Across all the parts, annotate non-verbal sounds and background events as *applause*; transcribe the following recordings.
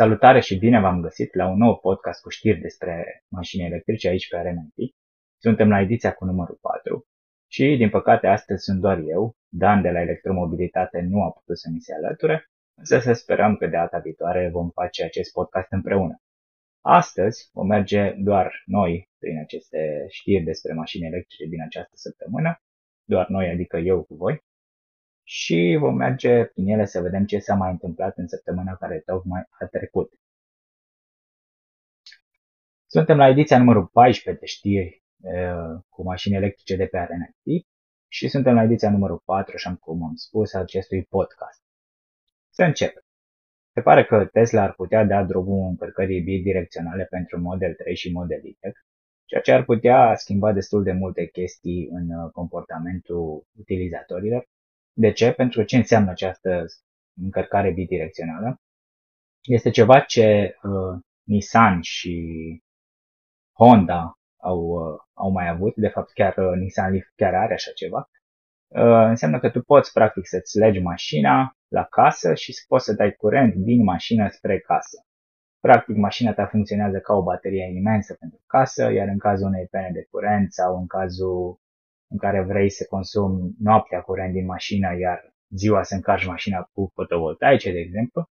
Salutare și bine v-am găsit la un nou podcast cu știri despre mașini electrice aici pe RMNT. Suntem la ediția cu numărul 4 și, din păcate, astăzi sunt doar eu. Dan de la Electromobilitate nu a putut să mi se alăture, însă să sperăm că de data viitoare vom face acest podcast împreună. Astăzi vom merge doar noi prin aceste știri despre mașini electrice din această săptămână, doar noi, adică eu cu voi, și vom merge prin ele să vedem ce s-a mai întâmplat în săptămâna care tocmai a trecut. Suntem la ediția numărul 14 de știri cu mașini electrice de pe RNT și suntem la ediția numărul 4, așa cum am spus, acestui podcast. Să începem. Se pare că Tesla ar putea da drumul încărcării bidirecționale pentru Model 3 și Model Y, ceea ce ar putea schimba destul de multe chestii în comportamentul utilizatorilor de ce? Pentru că ce înseamnă această încărcare bidirecțională? Este ceva ce uh, Nissan și Honda au, uh, au mai avut, de fapt chiar uh, Nissan Leaf chiar are așa ceva. Uh, înseamnă că tu poți practic să-ți legi mașina la casă și să poți să dai curent din mașină spre casă. Practic, mașina ta funcționează ca o baterie imensă pentru casă, iar în cazul unei pene de curent sau în cazul în care vrei să consumi noaptea curent din mașină, iar ziua să încarci mașina cu fotovoltaice, de exemplu,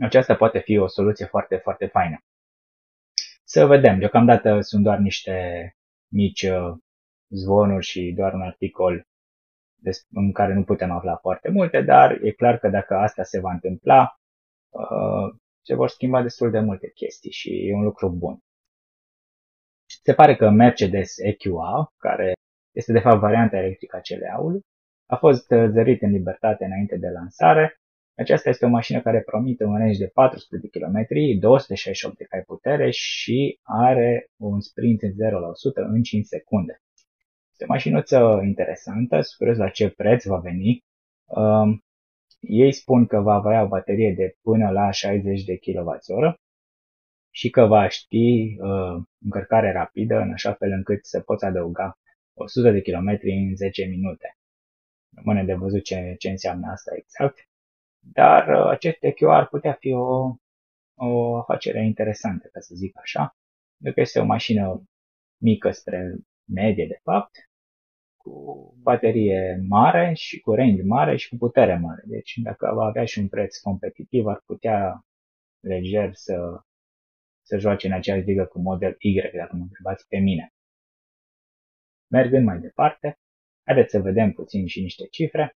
aceasta poate fi o soluție foarte, foarte faină. Să vedem, deocamdată sunt doar niște mici uh, zvonuri și doar un articol în care nu putem afla foarte multe, dar e clar că dacă asta se va întâmpla, uh, se vor schimba destul de multe chestii și e un lucru bun. Se pare că Mercedes EQA, care este de fapt varianta electrică a CLA-ului, a fost uh, zărit în libertate înainte de lansare. Aceasta este o mașină care promite un range de 400 de km, 268 de cai putere și are un sprint în 0 la 100 în 5 secunde. Este o mașinuță interesantă, sper la ce preț va veni. Um, ei spun că va avea o baterie de până la 60 de kWh și că va ști uh, încărcare rapidă în așa fel încât să poți adăuga 100 de km în 10 minute. Rămâne de văzut ce, ce înseamnă asta exact. Dar uh, acest EQ ar putea fi o, o afacere interesantă, ca să zic așa, pentru că este o mașină mică spre medie, de fapt, cu baterie mare și cu range mare și cu putere mare. Deci dacă va avea și un preț competitiv, ar putea leger să, să joace în aceeași ligă cu Model Y, dacă mă întrebați pe mine. Mergând mai departe, haideți să vedem puțin și niște cifre.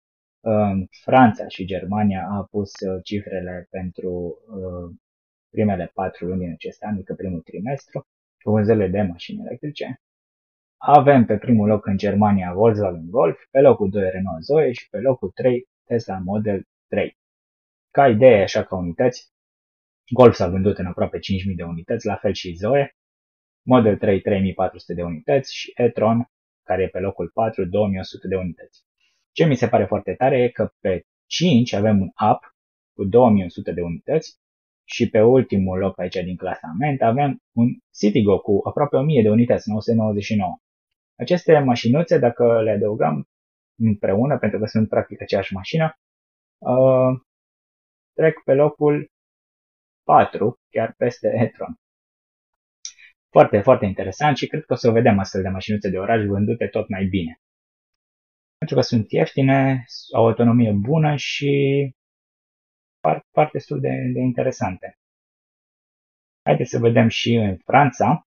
Franța și Germania a pus uh, cifrele pentru uh, primele patru luni în acest an, adică primul trimestru, cu vânzările de mașini electrice. Avem pe primul loc în Germania Volkswagen Golf, pe locul 2 Renault Zoe și pe locul 3 Tesla Model 3. Ca idee, așa ca unități, Golf s-a vândut în aproape 5.000 de unități, la fel și Zoe, Model 3 3400 de unități și e-tron care e pe locul 4, 2100 de unități. Ce mi se pare foarte tare e că pe 5 avem un up cu 2100 de unități și pe ultimul loc aici din clasament avem un Citigo cu aproape 1000 de unități, 999. Aceste mașinuțe, dacă le adăugăm împreună, pentru că sunt practic aceeași mașină, uh, trec pe locul 4, chiar peste e-tron. Foarte, foarte interesant și cred că o să vedem astfel de mașinuțe de oraș vândute tot mai bine. Pentru că sunt ieftine, au autonomie bună și par, par destul de, de interesante. Haideți să vedem și în Franța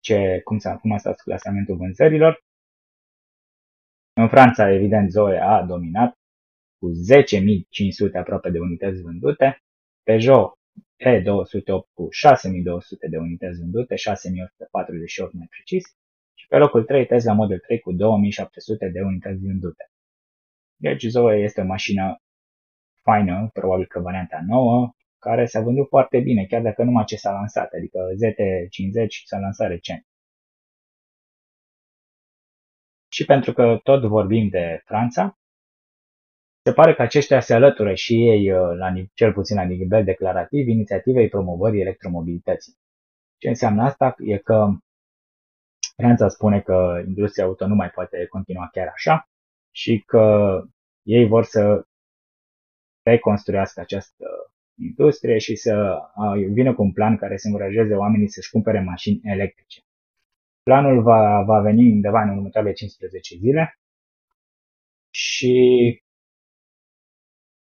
ce, cum, s-a, cum a stat clasamentul vânzărilor. În Franța, evident, Zoe a dominat cu 10.500 aproape de unități vândute. Peugeot E208 cu 6200 de unități vândute, 6148 mai precis, și pe locul 3 Tesla Model 3 cu 2700 de unități vândute. Deci Zoe este o mașină faină, probabil că varianta nouă, care s-a vândut foarte bine, chiar dacă numai ce s-a lansat, adică ZT50 s-a lansat recent. Și pentru că tot vorbim de Franța, se pare că aceștia se alătură și ei, uh, la, cel puțin la nivel declarativ, inițiativei promovării electromobilității. Ce înseamnă asta? E că Franța spune că industria auto nu mai poate continua chiar așa și că ei vor să reconstruiască această industrie și să vină cu un plan care să încurajeze oamenii să-și cumpere mașini electrice. Planul va, va veni undeva în următoarele 15 zile și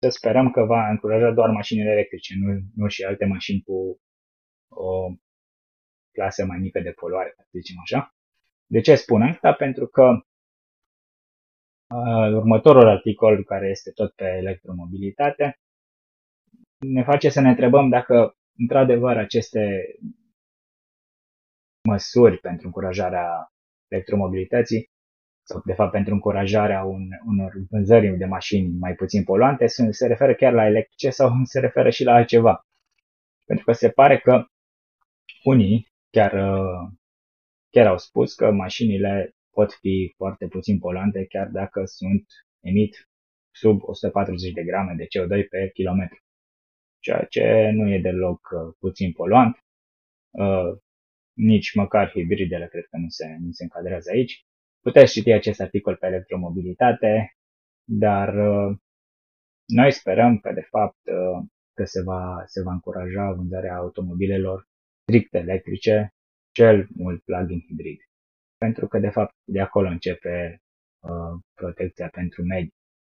să sperăm că va încuraja doar mașinile electrice, nu, nu și alte mașini cu o clasă mai mică de poluare, să zicem așa. De ce spun asta? Pentru că uh, următorul articol, care este tot pe electromobilitate, ne face să ne întrebăm dacă, într-adevăr, aceste măsuri pentru încurajarea electromobilității sau de fapt pentru încurajarea un, unor vânzări de mașini mai puțin poluante, se referă chiar la electrice sau *laughs* se referă și la altceva. Pentru că se pare că unii chiar, chiar au spus că mașinile pot fi foarte puțin poluante chiar dacă sunt emit sub 140 de grame de CO2 pe kilometru, ceea ce nu e deloc uh, puțin poluant. Uh, nici măcar hibridele cred că nu se, nu se încadrează aici. Puteți citi acest articol pe electromobilitate, dar uh, noi sperăm că de fapt uh, că se va, se va încuraja vânzarea automobilelor strict electrice, cel mult plug-in hibrid. Pentru că de fapt de acolo începe uh, protecția pentru mediu.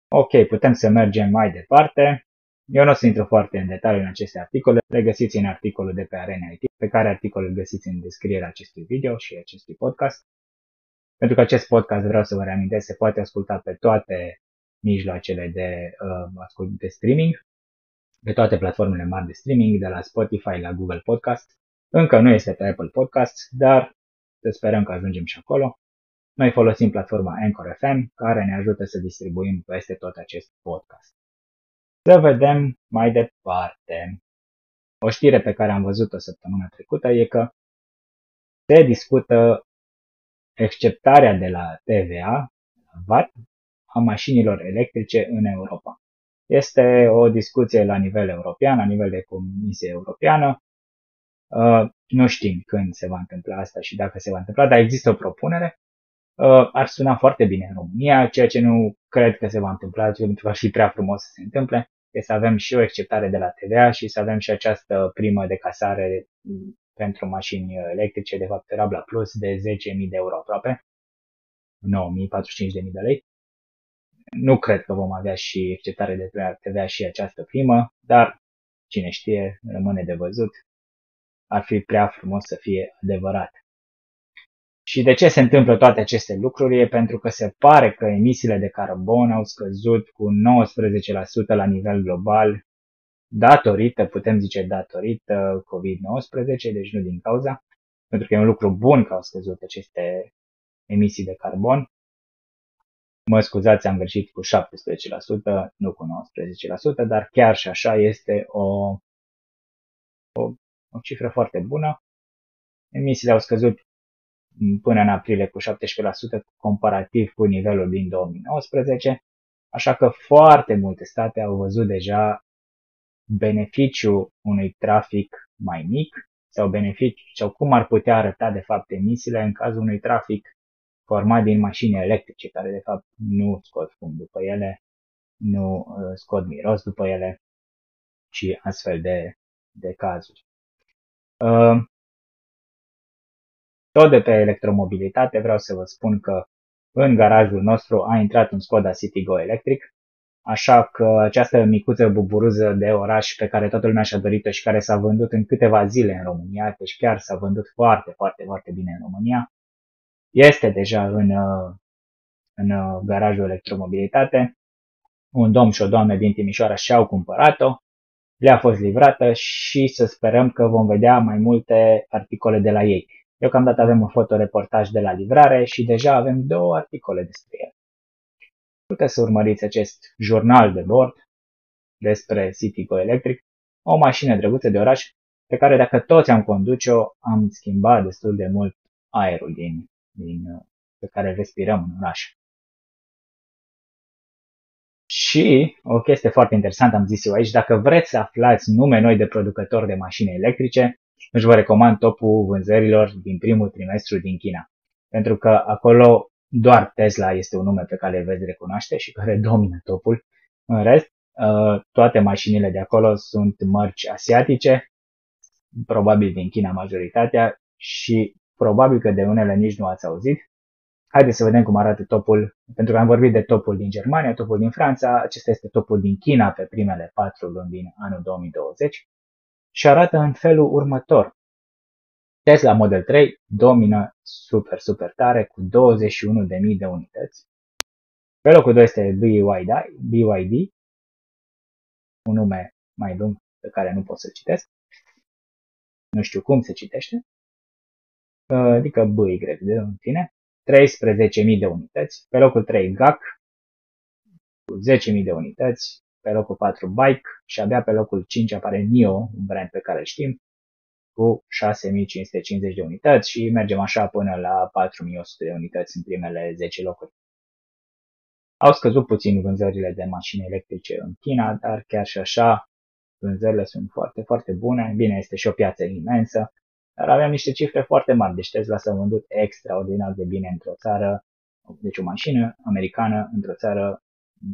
Ok, putem să mergem mai departe. Eu nu o să intru foarte în detaliu în aceste articole, le găsiți în articolul de pe Arena IT, pe care articolul îl găsiți în descrierea acestui video și acestui podcast. Pentru că acest podcast, vreau să vă reamintesc, se poate asculta pe toate mijloacele de, uh, de streaming, pe toate platformele mari de streaming, de la Spotify la Google Podcast. Încă nu este pe Apple Podcast, dar să sperăm că ajungem și acolo. Noi folosim platforma Anchor FM, care ne ajută să distribuim peste tot acest podcast. Să vedem mai departe. O știre pe care am văzut-o săptămâna trecută e că se discută exceptarea de la TVA, VAT, a mașinilor electrice în Europa. Este o discuție la nivel european, la nivel de Comisie Europeană. Uh, nu știm când se va întâmpla asta și dacă se va întâmpla, dar există o propunere. Uh, ar suna foarte bine în România, ceea ce nu cred că se va întâmpla, pentru că ar fi prea frumos să se întâmple, este să avem și o exceptare de la TVA și să avem și această primă de casare pentru mașini electrice, de fapt Rabla Plus, de 10.000 de euro aproape, 9.045 de lei. Nu cred că vom avea și acceptare de TVA și această primă, dar cine știe, rămâne de văzut. Ar fi prea frumos să fie adevărat. Și de ce se întâmplă toate aceste lucruri? E pentru că se pare că emisiile de carbon au scăzut cu 19% la nivel global datorită, putem zice datorită COVID-19, deci nu din cauza, pentru că e un lucru bun că au scăzut aceste emisii de carbon. Mă scuzați, am greșit cu 17%, nu cu 19%, dar chiar și așa este o, o, o cifră foarte bună. Emisiile au scăzut până în aprilie cu 17% comparativ cu nivelul din 2019, așa că foarte multe state au văzut deja beneficiu unui trafic mai mic sau beneficiu sau cum ar putea arăta de fapt emisiile în cazul unui trafic format din mașini electrice care de fapt nu scot fum după ele, nu uh, scot miros după ele și astfel de, de cazuri. Uh, tot de pe electromobilitate vreau să vă spun că în garajul nostru a intrat un Skoda Citigo electric Așa că această micuță buburuză de oraș pe care toată lumea și-a dorit-o și care s-a vândut în câteva zile în România, deci chiar s-a vândut foarte, foarte, foarte bine în România, este deja în, în garajul electromobilitate. Un domn și o doamnă din Timișoara și-au cumpărat-o, le-a fost livrată și să sperăm că vom vedea mai multe articole de la ei. Deocamdată avem un fotoreportaj de la livrare și deja avem două articole despre el puteți să urmăriți acest jurnal de bord despre Citigo Electric, o mașină drăguță de oraș pe care dacă toți am conduce-o, am schimbat destul de mult aerul din, din, pe care respirăm în oraș. Și o chestie foarte interesantă am zis eu aici, dacă vreți să aflați nume noi de producători de mașini electrice, își vă recomand topul vânzărilor din primul trimestru din China. Pentru că acolo doar Tesla este un nume pe care îl veți recunoaște și care *laughs* domină topul. În rest, Uh, toate mașinile de acolo sunt mărci asiatice, probabil din China majoritatea și probabil că de unele nici nu ați auzit. Haideți să vedem cum arată topul, pentru că am vorbit de topul din Germania, topul din Franța, acesta este topul din China pe primele patru luni din anul 2020 și arată în felul următor. Tesla Model 3 domină super, super tare cu 21.000 de unități. Pe locul 2 este BYD, BYD, un nume mai lung pe care nu pot să citesc. Nu știu cum se citește. Adică BY, de în fine. 13.000 de unități. Pe locul 3 GAC cu 10.000 de unități. Pe locul 4 Bike și abia pe locul 5 apare NIO, un brand pe care îl știm, cu 6550 de unități și mergem așa până la 4100 de unități în primele 10 locuri. Au scăzut puțin vânzările de mașini electrice în China, dar chiar și așa vânzările sunt foarte, foarte bune. Bine, este și o piață imensă, dar aveam niște cifre foarte mari. Deci Tesla s-a vândut extraordinar de bine într-o țară, deci o mașină americană într-o țară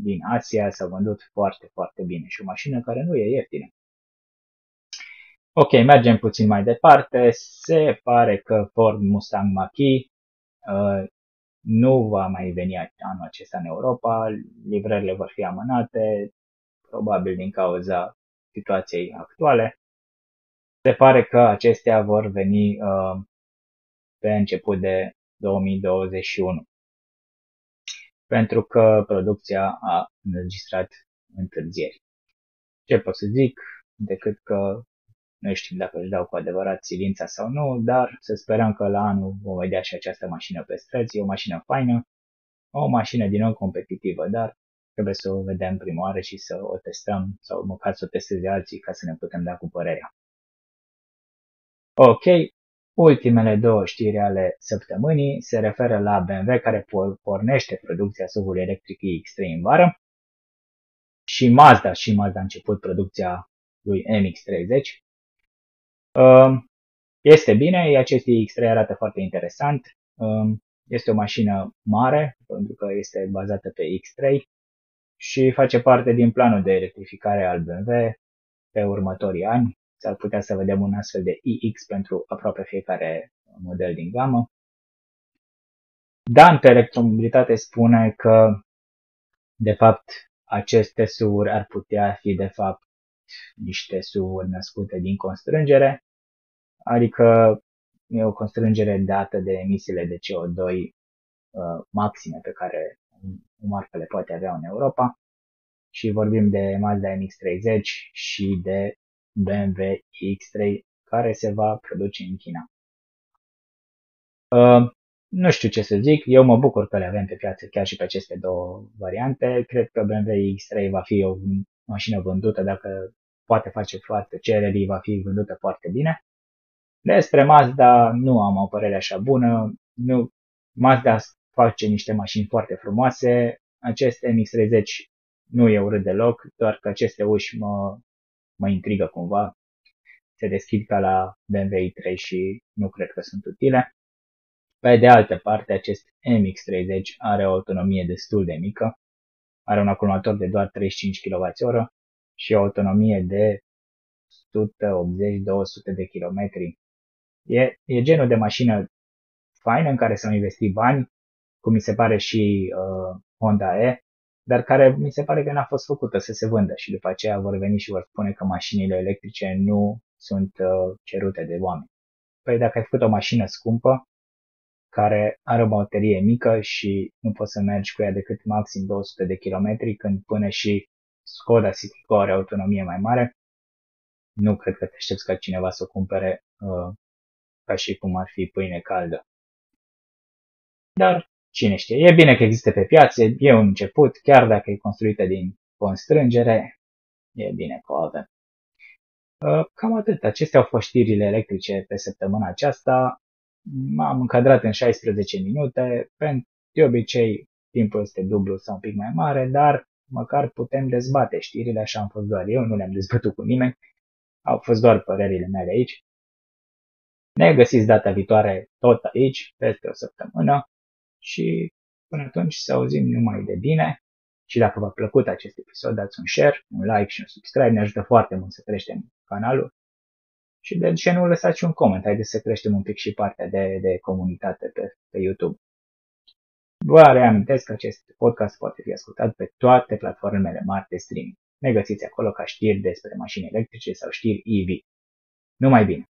din Asia s-a vândut foarte, foarte bine și o mașină care nu e ieftină. Ok, mergem puțin mai departe. Se pare că Ford Mustang Mach-E uh, nu va mai veni anul acesta în Europa, livrările vor fi amânate, probabil din cauza situației actuale. Se pare că acestea vor veni uh, pe început de 2021, pentru că producția a înregistrat întârzieri. Ce pot să zic decât că nu știm dacă își dau cu adevărat silința sau nu, dar să sperăm că la anul vom vedea și această mașină pe străzi. E o mașină faină, o mașină din nou competitivă, dar trebuie să o vedem prima oară și să o testăm sau măcar să o testeze alții ca să ne putem da cu părerea. Ok, ultimele două știri ale săptămânii se referă la BMW care pornește producția SUV-ului electric X3 în vară și Mazda și Mazda a început producția lui MX-30 Um, este bine, acest X3 arată foarte interesant. Um, este o mașină mare, pentru că este bazată pe X3 și face parte din planul de electrificare al BMW pe următorii ani. S-ar putea să vedem un astfel de iX pentru aproape fiecare model din gamă. Dan pe electromobilitate spune că, de fapt, aceste SUV-uri ar putea fi, de fapt, niște SUV-uri născute din constrângere adică e o constrângere dată de emisiile de CO2 uh, maxime pe care o marcă le poate avea în Europa și vorbim de Mazda MX-30 și de BMW X3 care se va produce în China. Uh, nu știu ce să zic, eu mă bucur că le avem pe piață chiar și pe aceste două variante. Cred că BMW X3 va fi o mașină vândută dacă poate face foarte cererii, va fi vândută foarte bine. Despre Mazda nu am o părere așa bună. Nu, Mazda face niște mașini foarte frumoase. Acest MX-30 nu e urât deloc, doar că aceste uși mă, mă intrigă cumva. Se deschid ca la BMW i3 și nu cred că sunt utile. Pe de altă parte, acest MX-30 are o autonomie destul de mică. Are un acumulator de doar 35 kWh și o autonomie de 180-200 de km E, e genul de mașină faină în care s-au investit bani, cum mi se pare și uh, Honda E, dar care mi se pare că n-a fost făcută să se vândă și după aceea vor veni și vor spune că mașinile electrice nu sunt uh, cerute de oameni. Păi dacă ai făcut o mașină scumpă, care are o baterie mică și nu poți să mergi cu ea decât maxim 200 de km, când până și Skoda Citigo are autonomie mai mare, nu cred că te aștepți ca cineva să o cumpere uh, ca și cum ar fi pâine caldă. Dar cine știe, e bine că există pe piață, e un început, chiar dacă e construită din constrângere, e bine că o avem. Uh, cam atât. Acestea au fost știrile electrice pe săptămâna aceasta. M-am încadrat în 16 minute. De obicei, timpul este dublu sau un pic mai mare, dar măcar putem dezbate știrile, așa am fost doar eu, nu le-am dezbătut cu nimeni. Au fost doar părerile mele aici. Ne găsiți data viitoare tot aici, peste o săptămână și până atunci să auzim numai de bine Și dacă v-a plăcut acest episod, dați un share, un like și un subscribe, ne ajută foarte mult să creștem canalul. Și de ce nu lăsați un coment, haideți să creștem un pic și partea de, de comunitate pe, pe YouTube. Vă reamintesc că acest podcast poate fi ascultat pe toate platformele mari de streaming. Ne găsiți acolo ca știri despre mașini electrice sau știri EV. Numai bine!